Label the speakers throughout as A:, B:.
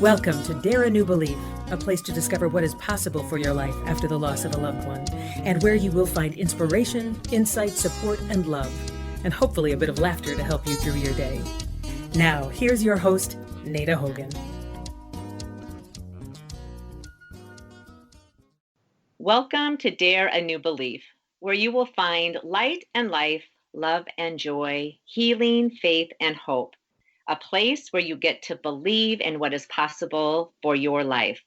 A: Welcome to Dare a New Belief, a place to discover what is possible for your life after the loss of a loved one, and where you will find inspiration, insight, support, and love, and hopefully a bit of laughter to help you through your day. Now, here's your host, Nada Hogan.
B: Welcome to Dare a New Belief, where you will find light and life, love and joy, healing, faith, and hope a place where you get to believe in what is possible for your life.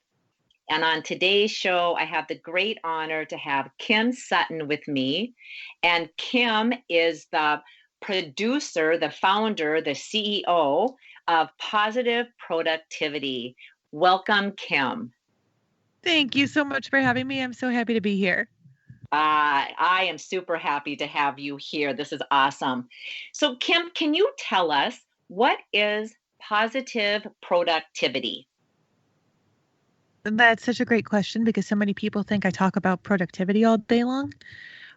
B: And on today's show, I have the great honor to have Kim Sutton with me. And Kim is the producer, the founder, the CEO of Positive Productivity. Welcome, Kim.
C: Thank you so much for having me. I'm so happy to be here.
B: Uh, I am super happy to have you here. This is awesome. So, Kim, can you tell us what is positive productivity?
C: That's such a great question because so many people think I talk about productivity all day long.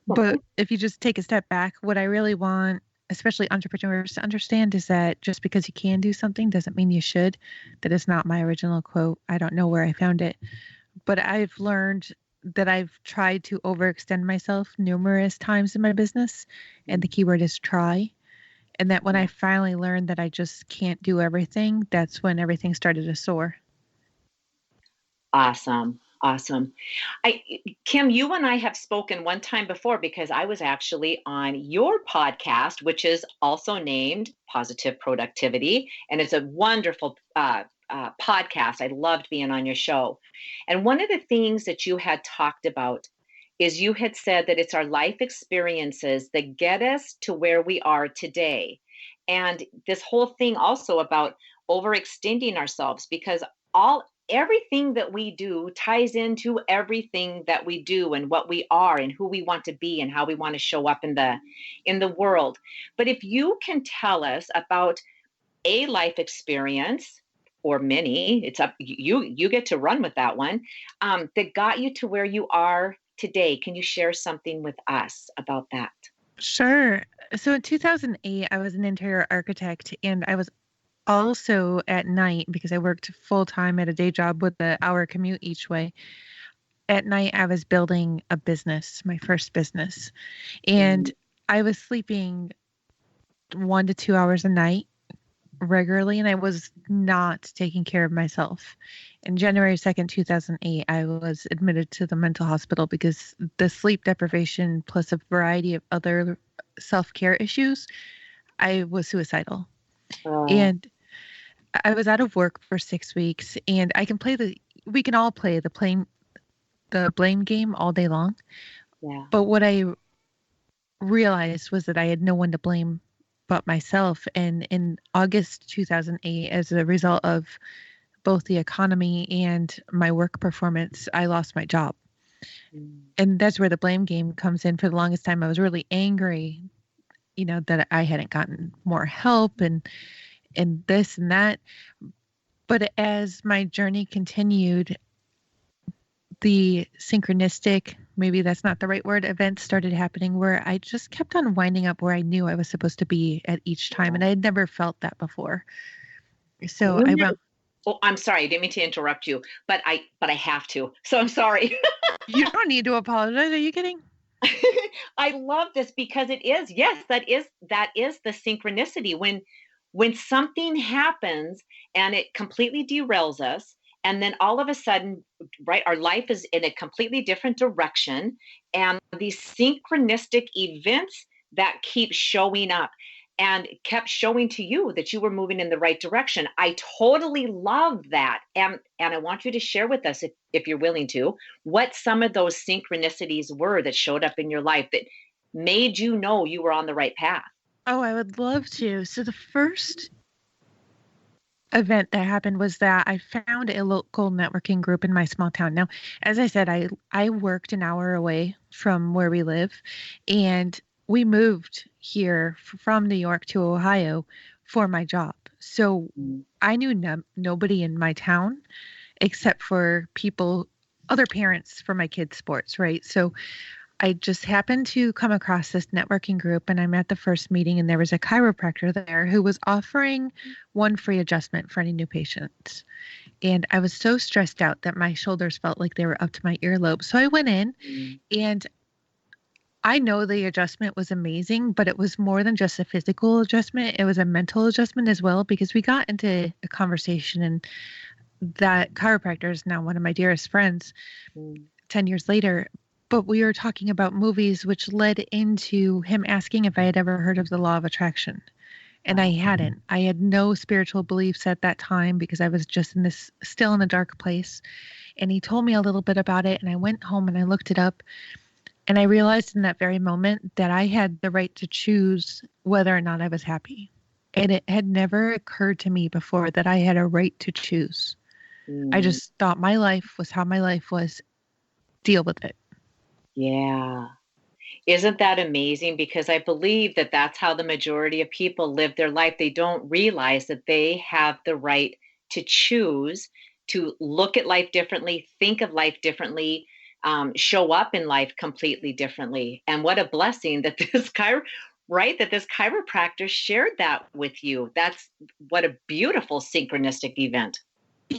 C: But if you just take a step back, what I really want, especially entrepreneurs, to understand is that just because you can do something doesn't mean you should. That is not my original quote. I don't know where I found it. But I've learned that I've tried to overextend myself numerous times in my business. And the keyword is try. And that when I finally learned that I just can't do everything, that's when everything started to soar.
B: Awesome. Awesome. I Kim, you and I have spoken one time before because I was actually on your podcast, which is also named Positive Productivity, and it's a wonderful uh, uh, podcast. I loved being on your show. And one of the things that you had talked about is you had said that it's our life experiences that get us to where we are today. And this whole thing also about overextending ourselves because all everything that we do ties into everything that we do and what we are and who we want to be and how we want to show up in the in the world but if you can tell us about a life experience or many it's up you you get to run with that one um, that got you to where you are today. Can you share something with us about that?
C: Sure. So in 2008, I was an interior architect and I was also at night because I worked full time at a day job with the hour commute each way. At night, I was building a business, my first business, and mm-hmm. I was sleeping one to two hours a night regularly and I was not taking care of myself. In January 2nd, 2008, I was admitted to the mental hospital because the sleep deprivation plus a variety of other self care issues, I was suicidal. Oh. And I was out of work for six weeks and I can play the, we can all play the blame, the blame game all day long. Yeah. But what I realized was that I had no one to blame but myself. And in August 2008, as a result of both the economy and my work performance, I lost my job. Mm. And that's where the blame game comes in. For the longest time, I was really angry, you know, that I hadn't gotten more help and and this and that. But as my journey continued, the synchronistic maybe that's not the right word events started happening where i just kept on winding up where i knew i was supposed to be at each time and i had never felt that before. So i went
B: oh i'm sorry i didn't mean to interrupt you but i but i have to so i'm sorry.
C: You don't need to apologize are you kidding?
B: I love this because it is yes that is that is the synchronicity. When when something happens and it completely derails us and then all of a sudden right our life is in a completely different direction. And these synchronistic events that keep showing up and kept showing to you that you were moving in the right direction. I totally love that. And and i want you to share with us if, if you're willing to what some of those synchronicities were that showed up in your life that made you know you were on the right path.
C: Oh i would love to. So the first event that happened was that I found a local networking group in my small town. Now, as I said, I I worked an hour away from where we live, and we moved here from New York to Ohio for my job. So. I knew no, nobody in my town except for people, other parents for my kids' sports, right? So I just happened to come across this networking group and I'm at the first meeting and there was a chiropractor there who was offering one free adjustment for any new patients. and I was so stressed out that my shoulders felt like they were up to my earlobe. So I went in
B: Mm.
C: and I know the adjustment was amazing, but it was more than just a physical adjustment. It was a mental adjustment as well because we got into a conversation and that chiropractor is now one of my dearest friends
B: Mm.
C: 10 years later. But we were talking about movies, which led into him asking if I had ever heard of the law of attraction. And I hadn't. I had no spiritual beliefs at that time because I was just in this, still in a dark place. And he told me a little bit about it. And I went home and I looked it up. And I realized in that very moment that I had the right to choose whether or not I was happy. And it had never occurred to me before that I had a right to choose. I
B: Mm.
C: just thought my life was how my life was. Deal with it.
B: Yeah. Isn't that amazing? Because I believe that that's how the majority of people live their life. They don't realize that they have the right to choose to look at life differently, think of life differently, um, show up in life completely differently. And what a blessing that this chiro, right? That this chiropractor shared that with you. That's what a beautiful synchronistic event.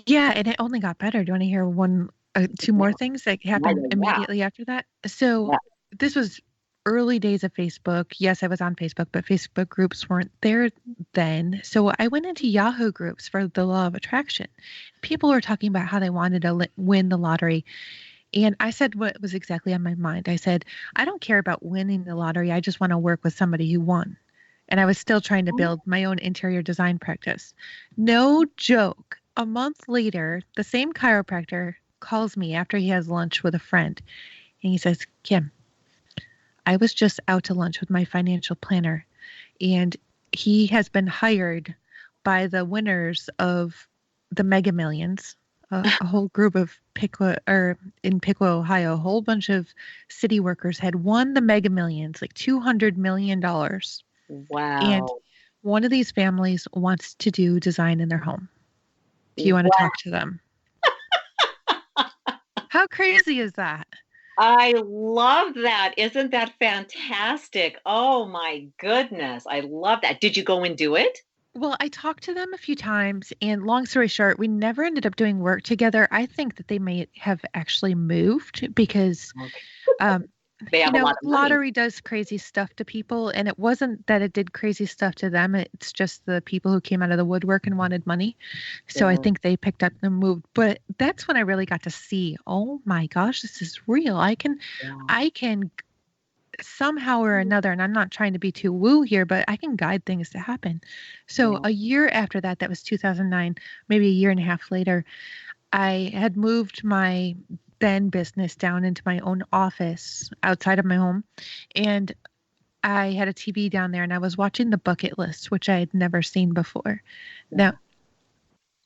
C: Yeah, and it only got better. Do you want to hear one, uh, two more things that happened
B: yeah, yeah.
C: immediately after that? So
B: Yeah.
C: this was early days of Facebook. Yes, I was on Facebook, but Facebook groups weren't there then. So I went into Yahoo groups for the law of attraction. People were talking about how they wanted to li- win the lottery. And I said what was exactly on my mind. I said, I don't care about winning the lottery. I just want to work with somebody who won. And I was still trying to
B: Oh.
C: build my own interior design practice. No joke. A month later, the same chiropractor calls me after he has lunch with a friend. And he says, Kim, I was just out to lunch with my financial planner, and he has been hired by the winners of the Mega Millions, a, a whole group of Piqua or in Piqua, Ohio, a whole bunch of city workers had won the Mega Millions, like two hundred million dollars.
B: Wow.
C: And one of these families wants to do design in their home. Do you want to
B: Wow.
C: talk to them? How crazy is that?
B: I love that. Isn't that fantastic? Oh my goodness. I love that. Did you go and do it?
C: Well, I talked to them a few times, and long story short, we never ended up doing work together. I think that they may have actually moved because, um,
B: They
C: you know,
B: a lot of money.
C: lottery does crazy stuff to people, and it wasn't that it did crazy stuff to them. It's just the people who came out of the woodwork and wanted money. So I think they picked up and moved. But that's when I really got to see, oh my gosh, this is real. I can
B: Yeah.
C: I can somehow or
B: Mm-hmm.
C: another, and I'm not trying to be too woo here, but I can guide things to happen. So
B: Yeah.
C: a year after that, that was 2009, maybe a year and a half later, I had moved my then business down into my own office outside of my home. And I had a TV down there and I was watching the bucket list, which I had never seen before. Now,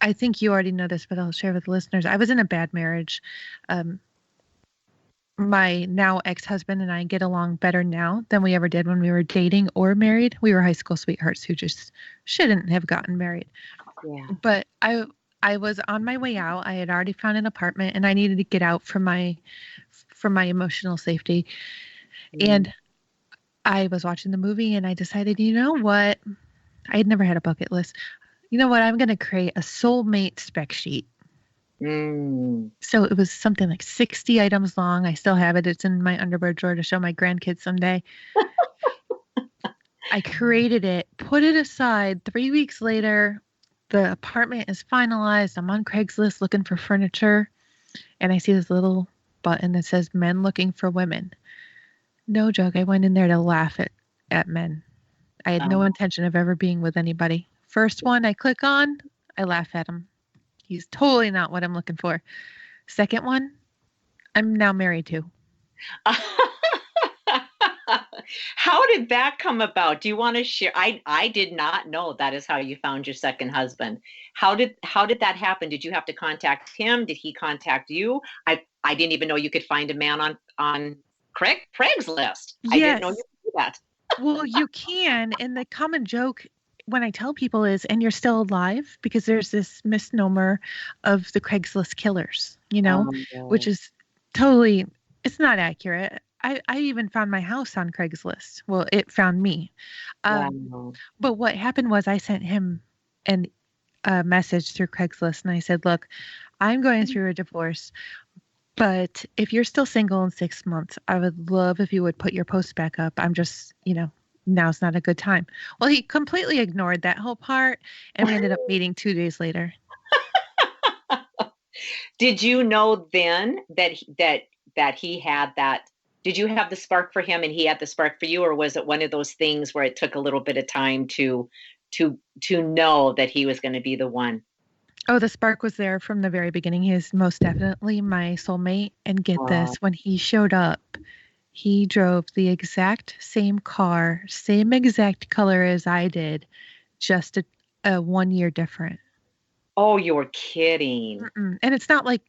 C: I think you already know this, but I'll share with the listeners. I was in a bad marriage. Um, my now ex husband and I get along better now than we ever did when we were dating or married. We were high school sweethearts who just shouldn't have gotten married.
B: Yeah.
C: But I I was on my way out. I had already found an apartment and I needed to get out for my for my emotional safety.
B: Mm-hmm.
C: And I was watching the movie and I decided, you know what? I had never had a bucket list. You know what? I'm going to create a soulmate spec sheet.
B: Mm.
C: So it was something like 60 items long. I still have it. It's in my underwear drawer to show my grandkids someday. I created it, put it aside. Three weeks later, the apartment is finalized. I'm on Craigslist looking for furniture, and I see this little button that says men looking for women. No joke. I went in there to laugh at, at men. I had no
B: Oh.
C: intention of ever being with anybody. First one I click on, I laugh at him. He's totally not what I'm looking for. Second one, I'm now married to.
B: how did that come about? Do you want to share? I I did not know that is how you found your second husband. How did how did that happen? Did you have to contact him? Did he contact you? I I didn't even know you could find a man on on Craig Craigslist. I didn't know you could do that.
C: Well, you can. And the common joke when I tell people is, and you're still alive, because there's this misnomer of the Craigslist killers, you know, oh, which is totally, it's not accurate. I, I even found my house on Craigslist. Well, it found me. Um,
B: Wow.
C: But what happened was I sent him an a message through Craigslist and I said, Look, I'm going
B: Mm-hmm.
C: through a divorce, but if you're still single in six months, I would love if you would put your post back up. I'm just, you know, now's not a good time. Well, he completely ignored that whole part and we ended up meeting two days later.
B: Did you know then that that that he had that? Did you have the spark for him and he had the spark for you, or was it one of those things where it took a little bit of time to to to know that he was going to be the one?
C: Oh, the spark was there from the very beginning. He is most definitely my soulmate. And get
B: Wow.
C: this when he showed up, he drove the exact same car, same exact color as I did, just a, a one year different.
B: Oh, you're kidding.
C: Mm-mm. And it's not like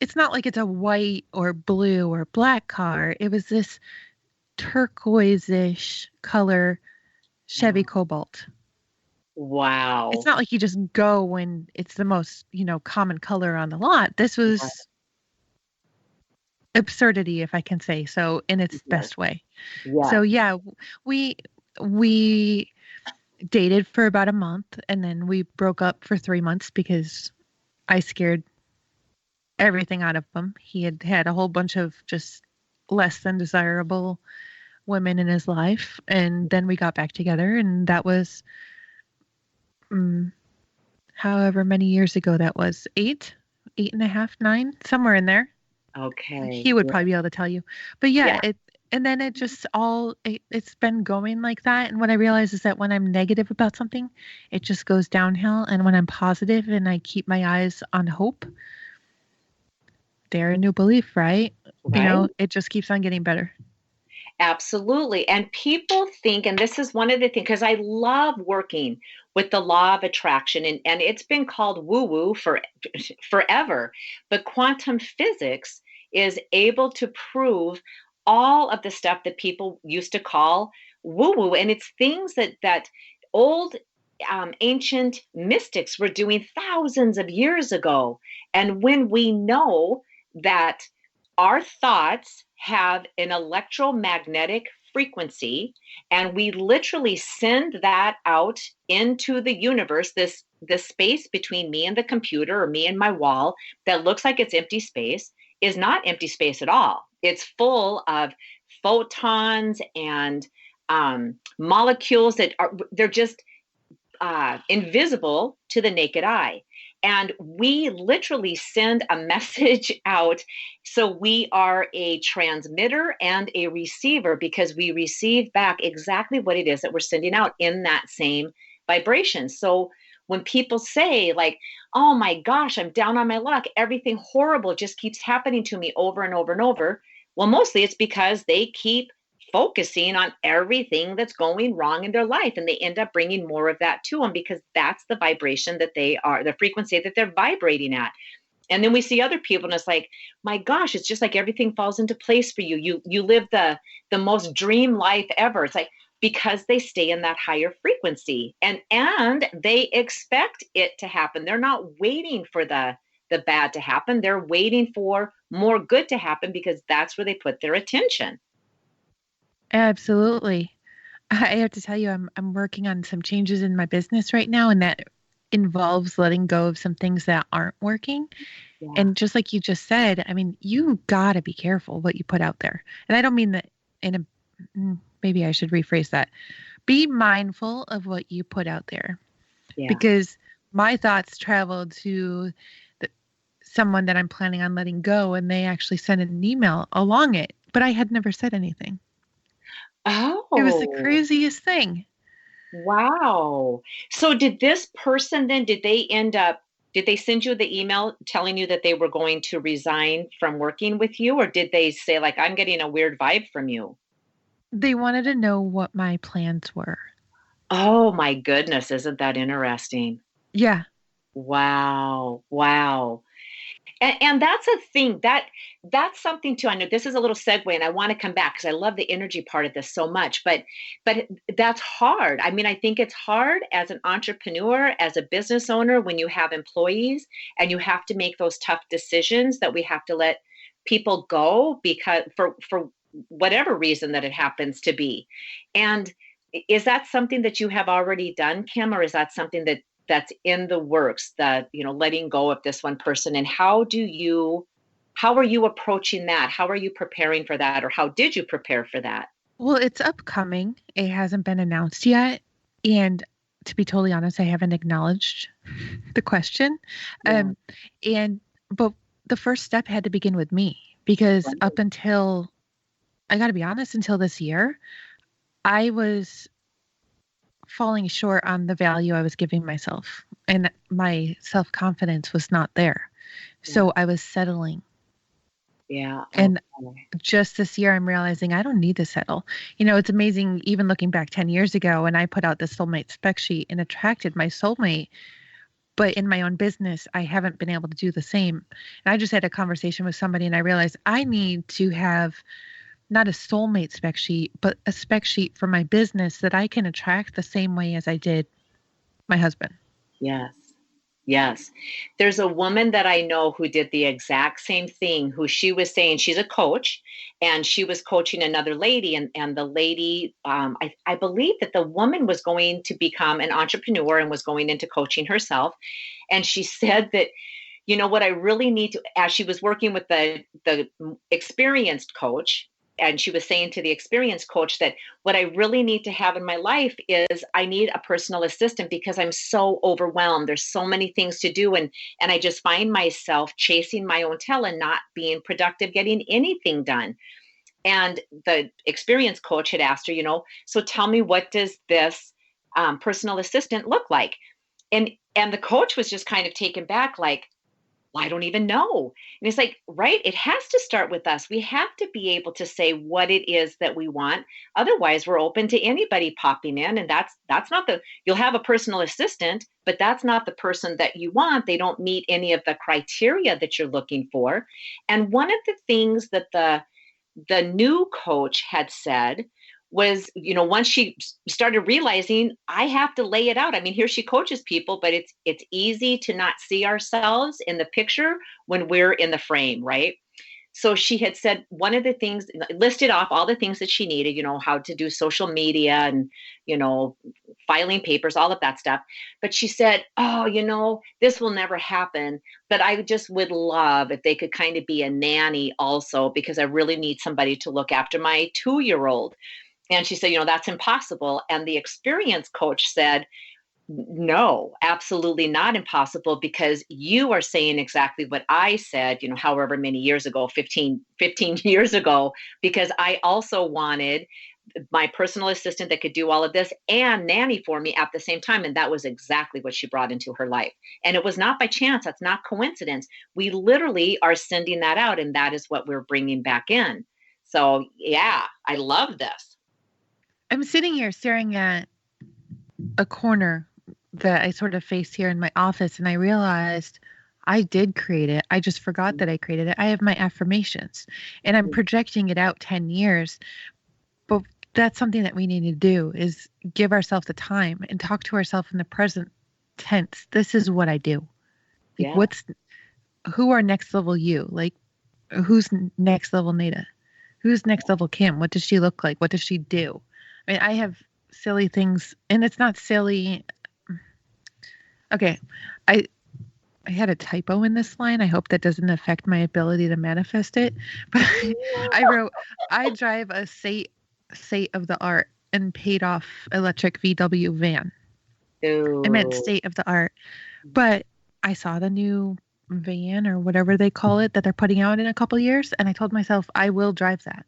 C: it's not like it's a white or blue or black car. It was this turquoise-ish color Chevy Cobalt.
B: Wow.
C: It's not like you just go when it's the most, you know, common color on the lot. This was absurdity, if I can say so, in its
B: Yes.
C: best way.
B: Yeah.
C: So yeah, we we dated for about a month and then we broke up for three months because I scared everything out of him. He had had a whole bunch of just less than desirable women in his life, and then we got back together, and that was, mm, however many years ago that was eight, eight and a half, nine, somewhere in there.
B: okay.
C: He would
B: yeah.
C: probably be able to tell you, but yeah,
B: Yeah.
C: it. And then it just all it, it's been going like that. And what I realize is that when I'm negative about something, it just goes downhill. And when I'm positive and I keep my eyes on hope, Dare a New Belief, right? You know, it just keeps on getting better.
B: Absolutely. And people think, and this is one of the things, because I love working with the law of attraction, and, and it's been called woo woo for forever. But quantum physics is able to prove all of the stuff that people used to call woo woo. And it's things that, that old um, ancient mystics were doing thousands of years ago. And when we know that our thoughts have an electromagnetic frequency and we literally send that out into the universe this this space between me and the computer or me and my wall that looks like it's empty space is not empty space at all. It's full of photons and um, molecules that are they're just uh, invisible to the naked eye and we literally send a message out so we are a transmitter and a receiver because we receive back exactly what it is that we're sending out in that same vibration. So when people say, like, oh my gosh, I'm down on my luck, everything horrible just keeps happening to me over and over and over. Well, mostly it's because they keep focusing on everything that's going wrong in their life and they end up bringing more of that to them because that's the vibration that they are, the frequency that they're vibrating at. And then we see other people and it's like my gosh it's just like everything falls into place for you. You you live the the most dream life ever. It's like because they stay in that higher frequency and and they expect it to happen. They're not waiting for the the bad to happen. They're waiting for more good to happen because that's where they put their attention
C: Absolutely. I have to tell you, I'm I'm working on some changes in my business right now, and that involves letting go of some things that aren't working.
B: Yeah.
C: And just like you just said, I mean, you gotta be careful what you put out there. And I don't mean that in a mm, maybe I should rephrase that. Be mindful of what you put out there
B: yeah
C: because my thoughts traveled to the, someone that I'm planning on letting go, and they actually sent an email along it, but I had never said anything.
B: Oh
C: It was the oh. craziest thing.
B: Wow. So did this person then did they end up did they send you the email telling you that they were going to resign from working with you or did they say like I'm getting a weird vibe from you?
C: They wanted to know what my plans were.
B: Oh my goodness, isn't that interesting?
C: Yeah.
B: Wow. Wow. And, and that's a thing that that's something too. I know this is a little segue, and I want to come back because I love the energy part of this so much. But but that's hard. I mean, I think it's hard as an entrepreneur, as a business owner, when you have employees and you have to make those tough decisions that we have to let people go because for for whatever reason that it happens to be. And is that something that you have already done, Kim, or is that something that that's in the works that you know letting go of this one person and how do you how are you approaching that how are you preparing for that or how did you prepare for that
C: Well, it's upcoming. It hasn't been announced yet. And to be totally honest, I haven't acknowledged the question.
B: Yeah.
C: Um, and, but the first step had to begin with me because up until, I got to be honest, until this year, I was falling short on the value I was giving myself. And my self confidence was not there. So I was settling.
B: yeah
C: And
B: okay.
C: just this year i'm realizing i don't need to settle you know it's amazing even looking back 10 years ago when i put out the soulmate spec sheet and attracted my soulmate but in my own business i haven't been able to do the same and i just had a conversation with somebody and i realized i need to have not a soulmate spec sheet but a spec sheet for my business that i can attract the same way as i did my husband
B: Yes. Yes. There's a woman that I know who did the exact same thing, who she was saying she's a coach and she was coaching another lady. And, and the lady, um, I, I believe that the woman was going to become an entrepreneur and was going into coaching herself. And she said that, you know, what I really need to, as she was working with the, the experienced coach, and she was saying to the experience coach that what I really need to have in my life is I need a personal assistant because I'm so overwhelmed. There's so many things to do and and I just find myself chasing my own tail and not being productive getting anything done. And the experience coach had asked her, you know, so tell me what does this um, personal assistant look like? And and the coach was just kind of taken back like well, I don't even know. And it's like, right, it has to start with us. We have to be able to say what it is that we want. Otherwise, we're open to anybody popping in and that's that's not the you'll have a personal assistant, but that's not the person that you want. They don't meet any of the criteria that you're looking for. And one of the things that the the new coach had said was you know once she started realizing i have to lay it out. I mean here she coaches people but it's it's easy to not see ourselves in the picture when we're in the frame right? So she had said one of the things listed off all the things that she needed you know how to do social media and you know filing papers all of that stuff. But she said oh you know this will never happen but i just would love if they could kind of be a nanny also because i really need somebody to look after my two year old and she said, you know, that's impossible. And the experience coach said, no, absolutely not impossible because you are saying exactly what I said, you know, however many years ago, 15, 15 years ago, because I also wanted my personal assistant that could do all of this and nanny for me at the same time. And that was exactly what she brought into her life. And it was not by chance, that's not coincidence. We literally are sending that out, and that is what we're bringing back in. So, yeah, I love this.
C: I'm sitting here staring at a corner that I sort of face here in my office, and I realized I did create it. I just forgot that I created it. I have my affirmations, and I'm projecting it out 10 years. But that's something that we need to do is give ourselves the time and talk to ourselves in the present tense. This is what I do. Like
B: Yeah.
C: what's who are next level you? Like who's next level Nada? Who's next level Kim? What does she look like? What does she do? I mean, I have silly things, and it's not silly. Okay, I I had a typo in this line. I hope that doesn't affect my ability to manifest it. But I wrote, I drive a state state of the art and paid off electric VW van. I meant state of the art, but I saw the new van or whatever they call it that they're putting out in a couple years, and I told myself I will drive that,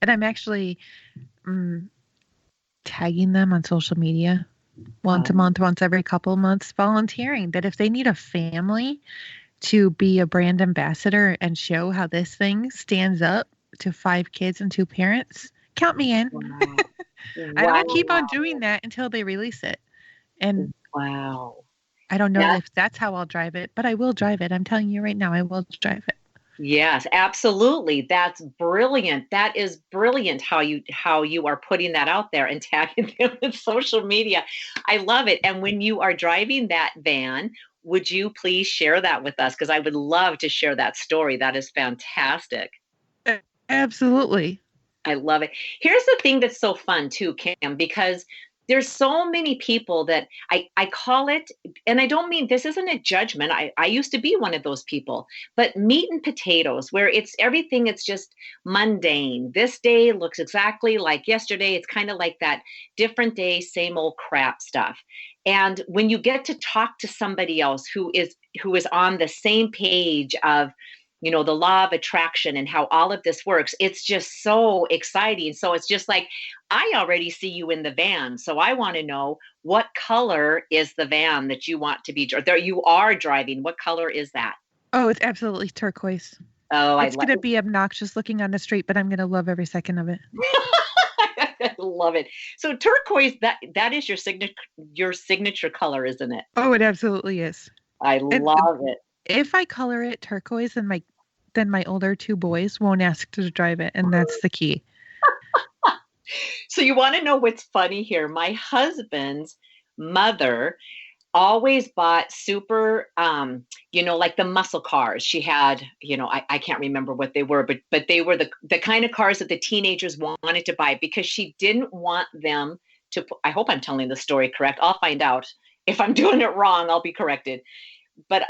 C: and I'm actually mm, tagging them on social media once a
B: Oh.
C: month, once every couple of months, volunteering that if they need a family to be a brand ambassador and show how this thing stands up to five kids and two parents, count me in.
B: Wow.
C: And I'll keep on doing that until they release it. And
B: Wow.
C: I don't know
B: Yeah.
C: if that's how I'll drive it, but I will drive it. I'm telling you right now, I will drive it.
B: Yes, absolutely. That's brilliant. That is brilliant how you how you are putting that out there and tagging them in social media. I love it. And when you are driving that van, would you please share that with us? Because I would love to share that story. That is fantastic.
C: Absolutely.
B: I love it. Here's the thing that's so fun too, Kim, because there's so many people that I, I call it, and I don't mean this isn't a judgment. I, I used to be one of those people, but meat and potatoes, where it's everything, it's just mundane. This day looks exactly like yesterday. It's kind of like that different day, same old crap stuff. And when you get to talk to somebody else who is who is on the same page of you know the law of attraction and how all of this works it's just so exciting so it's just like i already see you in the van so i want to know what color is the van that you want to be there you are driving what color is that
C: oh it's absolutely turquoise
B: oh
C: it's going to be obnoxious looking on the street but i'm going to love every second of it
B: I love it. So turquoise that that is your signature your signature color, isn't it?
C: Oh, it absolutely is.
B: I love it
C: if I color it turquoise, then my then my older two boys won't ask to drive it, and that's the key.
B: so you want to know what's funny here? My husband's mother always bought super um you know like the muscle cars she had you know I, I can't remember what they were but but they were the the kind of cars that the teenagers wanted to buy because she didn't want them to i hope i'm telling the story correct i'll find out if i'm doing it wrong i'll be corrected but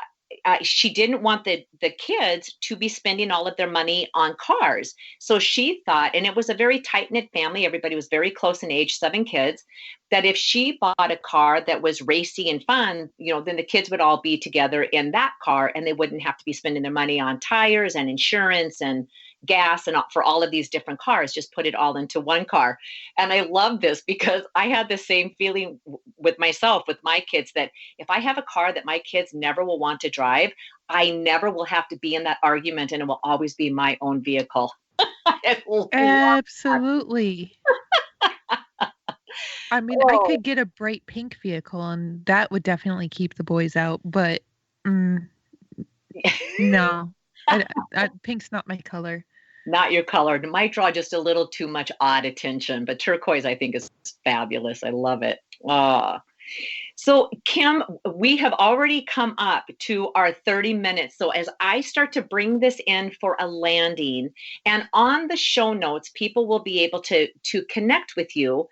B: uh, she didn't want the the kids to be spending all of their money on cars. So she thought and it was a very tight knit family everybody was very close in age seven kids that if she bought a car that was racy and fun you know then the kids would all be together in that car and they wouldn't have to be spending their money on tires and insurance and gas and for all of these different cars just put it all into one car. And i love this because i had the same feeling with myself with my kids that if i have a car that my kids never will want to drive i never will have to be in that argument and it will always be my own vehicle.
C: Absolutely. I mean i could get a bright pink vehicle and that would definitely keep the boys out but mm, no. I, I, pink's not my color
B: not your color. It might draw just a little too much odd attention, but turquoise I think is fabulous. I love it. Ah. So, Kim, we have already come up to our 30 minutes. So, as I start to bring this in for a landing, and on the show notes, people will be able to, to connect with you.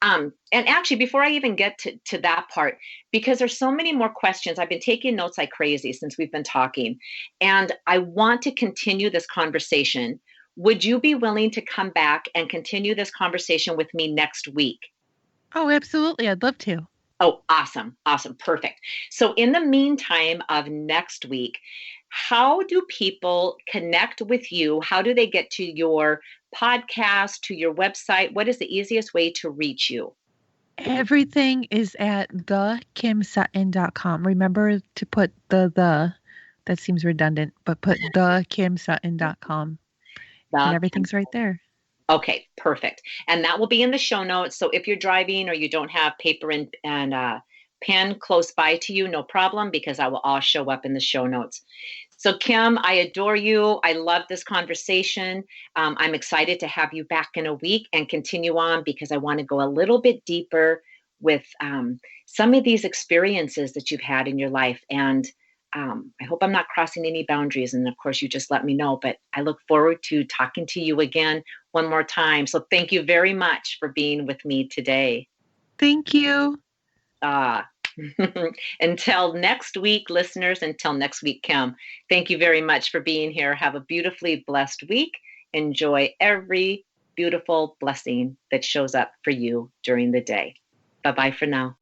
B: Um, and actually, before I even get to, to that part, because there's so many more questions, I've been taking notes like crazy since we've been talking. And I want to continue this conversation would you be willing to come back and continue this conversation with me next week?
C: Oh, absolutely. I'd love to.
B: Oh, awesome. Awesome. Perfect. So, in the meantime of next week, how do people connect with you? How do they get to your podcast, to your website? What is the easiest way to reach you?
C: Everything is at thekimsutton.com. Remember to put the the that seems redundant, but put thekimsutton.com and everything's right there.
B: Okay, perfect. And that will be in the show notes. So if you're driving or you don't have paper and, and uh, pen close by to you, no problem, because I will all show up in the show notes. So, Kim, I adore you. I love this conversation. Um, I'm excited to have you back in a week and continue on because I want to go a little bit deeper with um, some of these experiences that you've had in your life. And um, I hope I'm not crossing any boundaries. And of course, you just let me know. But I look forward to talking to you again one more time. So thank you very much for being with me today.
C: Thank you.
B: Ah. until next week, listeners, until next week, Kim, thank you very much for being here. Have a beautifully blessed week. Enjoy every beautiful blessing that shows up for you during the day. Bye bye for now.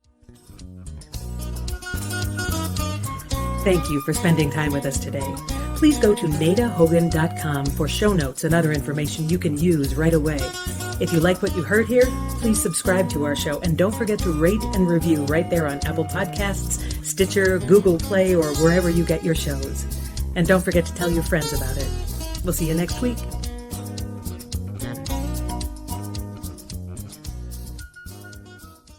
A: Thank you for spending time with us today. Please go to nadahogan.com for show notes and other information you can use right away. If you like what you heard here, please subscribe to our show and don't forget to rate and review right there on Apple Podcasts, Stitcher, Google Play, or wherever you get your shows. And don't forget to tell your friends about it. We'll see you next week.